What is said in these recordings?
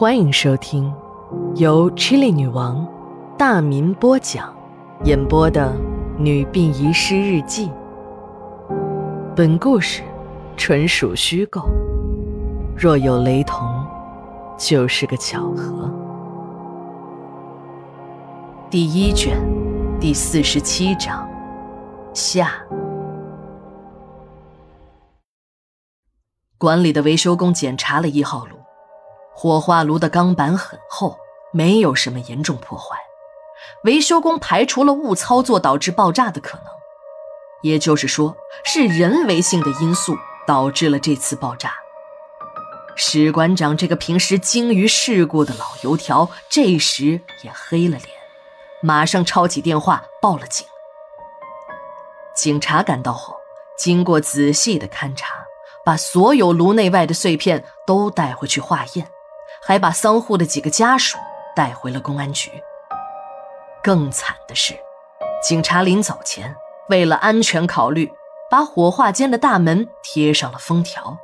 欢迎收听由 Chili 女王大民播讲、演播的《女病遗失日记》。本故事纯属虚构，若有雷同，就是个巧合。第一卷第四十七章下。馆里的维修工检查了一号炉。火化炉的钢板很厚，没有什么严重破坏。维修工排除了误操作导致爆炸的可能，也就是说，是人为性的因素导致了这次爆炸。史馆长这个平时精于事故的老油条，这时也黑了脸，马上抄起电话报了警。警察赶到后，经过仔细的勘查，把所有炉内外的碎片都带回去化验。还把丧户的几个家属带回了公安局。更惨的是，警察临走前，为了安全考虑，把火化间的大门贴上了封条。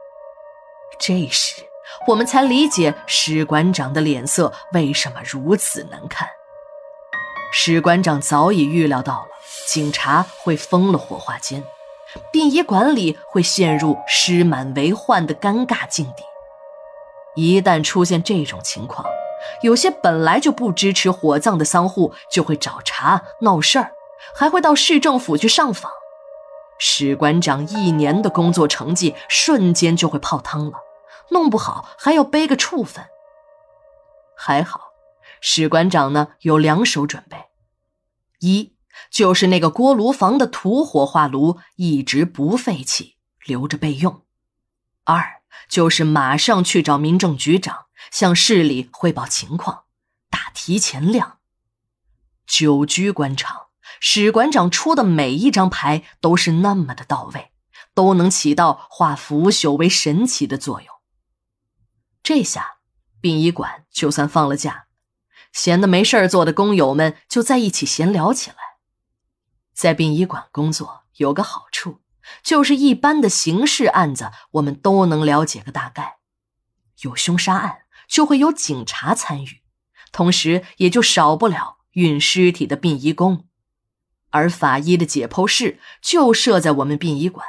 这时，我们才理解史馆长的脸色为什么如此难看。史馆长早已预料到了警察会封了火化间，殡仪馆里会陷入尸满为患的尴尬境地。一旦出现这种情况，有些本来就不支持火葬的丧户就会找茬闹事儿，还会到市政府去上访。史馆长一年的工作成绩瞬间就会泡汤了，弄不好还要背个处分。还好，史馆长呢有两手准备：一就是那个锅炉房的土火化炉一直不废弃，留着备用；二。就是马上去找民政局长，向市里汇报情况，打提前量。久居官场，史馆长出的每一张牌都是那么的到位，都能起到化腐朽为神奇的作用。这下，殡仪馆就算放了假，闲的没事做的工友们就在一起闲聊起来。在殡仪馆工作有个好处。就是一般的刑事案子，我们都能了解个大概。有凶杀案，就会有警察参与，同时也就少不了运尸体的殡仪工。而法医的解剖室就设在我们殡仪馆，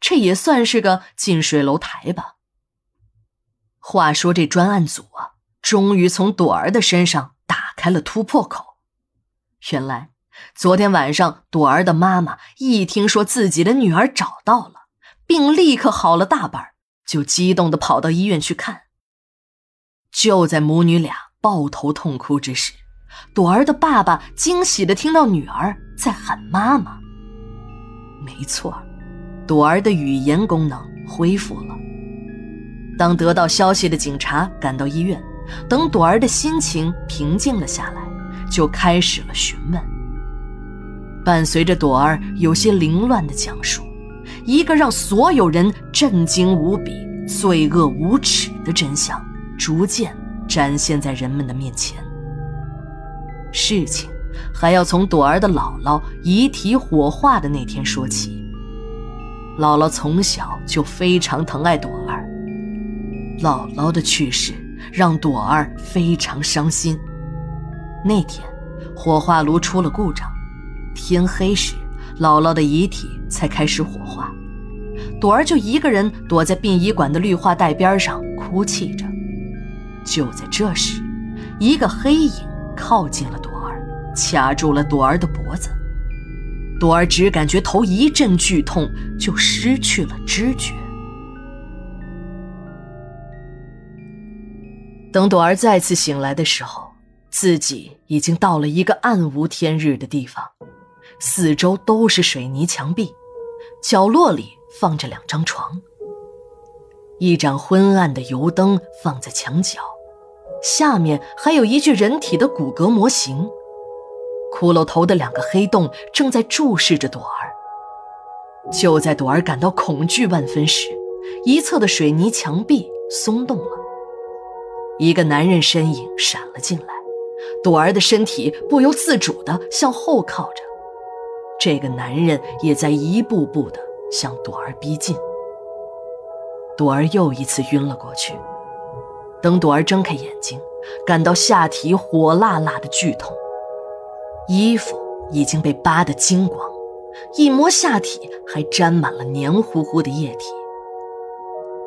这也算是个近水楼台吧。话说这专案组啊，终于从朵儿的身上打开了突破口。原来。昨天晚上，朵儿的妈妈一听说自己的女儿找到了，病立刻好了大半，就激动地跑到医院去看。就在母女俩抱头痛哭之时，朵儿的爸爸惊喜地听到女儿在喊妈妈。没错，朵儿的语言功能恢复了。当得到消息的警察赶到医院，等朵儿的心情平静了下来，就开始了询问。伴随着朵儿有些凌乱的讲述，一个让所有人震惊无比、罪恶无耻的真相逐渐展现在人们的面前。事情还要从朵儿的姥姥遗体火化的那天说起。姥姥从小就非常疼爱朵儿，姥姥的去世让朵儿非常伤心。那天，火化炉出了故障。天黑时，姥姥的遗体才开始火化，朵儿就一个人躲在殡仪馆的绿化带边上哭泣着。就在这时，一个黑影靠近了朵儿，卡住了朵儿的脖子。朵儿只感觉头一阵剧痛，就失去了知觉。等朵儿再次醒来的时候，自己已经到了一个暗无天日的地方。四周都是水泥墙壁，角落里放着两张床，一盏昏暗的油灯放在墙角，下面还有一具人体的骨骼模型，骷髅头的两个黑洞正在注视着朵儿。就在朵儿感到恐惧万分时，一侧的水泥墙壁松动了，一个男人身影闪了进来，朵儿的身体不由自主地向后靠着。这个男人也在一步步的向朵儿逼近，朵儿又一次晕了过去。等朵儿睁开眼睛，感到下体火辣辣的剧痛，衣服已经被扒得精光，一摸下体还沾满了黏糊糊的液体。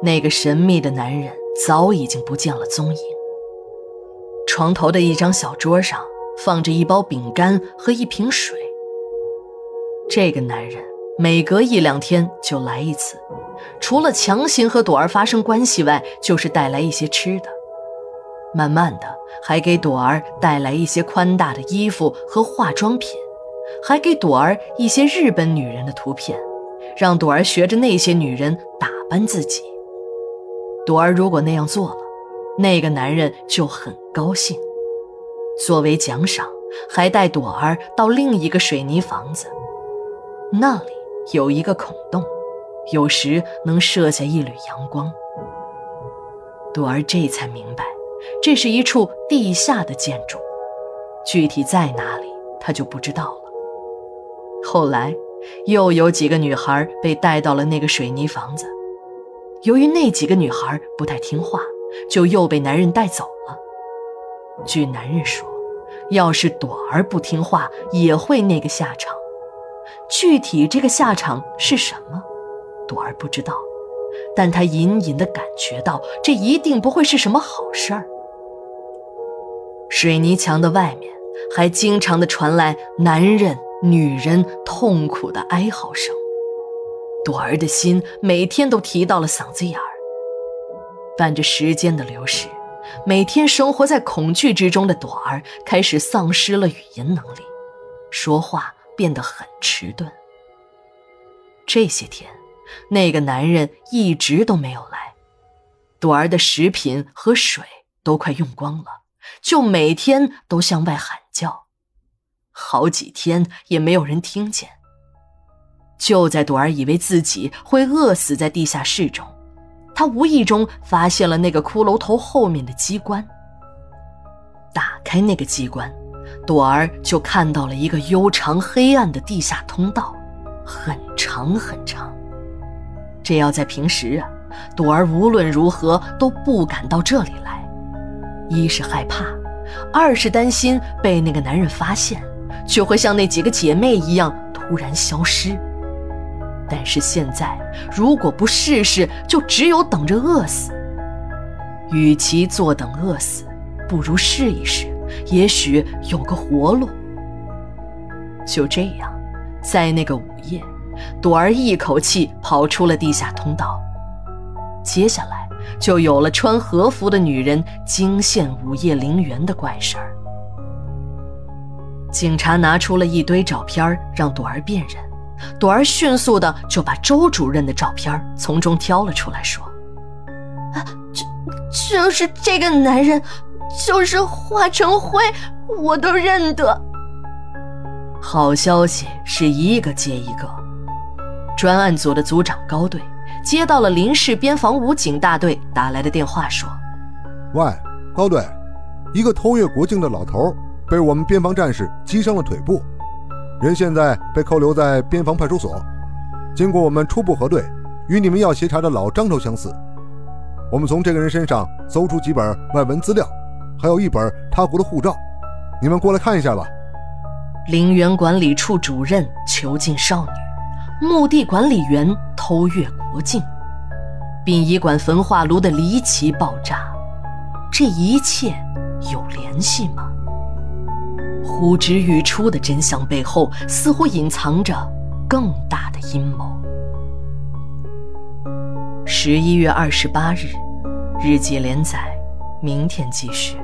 那个神秘的男人早已经不见了踪影。床头的一张小桌上放着一包饼干和一瓶水。这个男人每隔一两天就来一次，除了强行和朵儿发生关系外，就是带来一些吃的。慢慢的，还给朵儿带来一些宽大的衣服和化妆品，还给朵儿一些日本女人的图片，让朵儿学着那些女人打扮自己。朵儿如果那样做了，那个男人就很高兴。作为奖赏，还带朵儿到另一个水泥房子，那里有一个孔洞，有时能射下一缕阳光。朵儿这才明白，这是一处地下的建筑，具体在哪里，她就不知道了。后来，又有几个女孩被带到了那个水泥房子。由于那几个女孩不太听话，就又被男人带走了。据男人说，要是朵儿不听话，也会那个下场。具体这个下场是什么，朵儿不知道，但她隐隐的感觉到，这一定不会是什么好事儿。水泥墙的外面还经常的传来男人、女人痛苦的哀嚎声。朵儿的心每天都提到了嗓子眼儿。伴着时间的流逝，每天生活在恐惧之中的朵儿开始丧失了语言能力，说话变得很迟钝。这些天，那个男人一直都没有来，朵儿的食品和水都快用光了，就每天都向外喊叫，好几天也没有人听见。就在朵儿以为自己会饿死在地下室中，他无意中发现了那个骷髅头后面的机关。打开那个机关，朵儿就看到了一个悠长黑暗的地下通道，很长很长。这要在平时啊，朵儿无论如何都不敢到这里来，一是害怕，二是担心被那个男人发现，就会像那几个姐妹一样突然消失。但是现在，如果不试试，就只有等着饿死。与其坐等饿死，不如试一试，也许有个活路。就这样，在那个午夜，朵儿一口气跑出了地下通道。接下来，就有了穿和服的女人惊现午夜陵园的怪事儿。警察拿出了一堆照片，让朵儿辨认。朵儿迅速的就把周主任的照片从中挑了出来，说：“啊，这就是这个男人，就是化成灰，我都认得。”好消息是一个接一个。专案组的组长高队接到了林氏边防武警大队打来的电话，说：“喂，高队，一个偷越国境的老头被我们边防战士击伤了腿部。”人现在被扣留在边防派出所，经过我们初步核对，与你们要协查的老张头相似。我们从这个人身上搜出几本外文资料，还有一本他国的护照，你们过来看一下吧。陵园管理处主任囚禁少女，墓地管理员偷越国境，殡仪馆焚化炉的离奇爆炸，这一切有联系吗？呼之欲出的真相背后，似乎隐藏着更大的阴谋。十一月二十八日，日记连载，明天继续。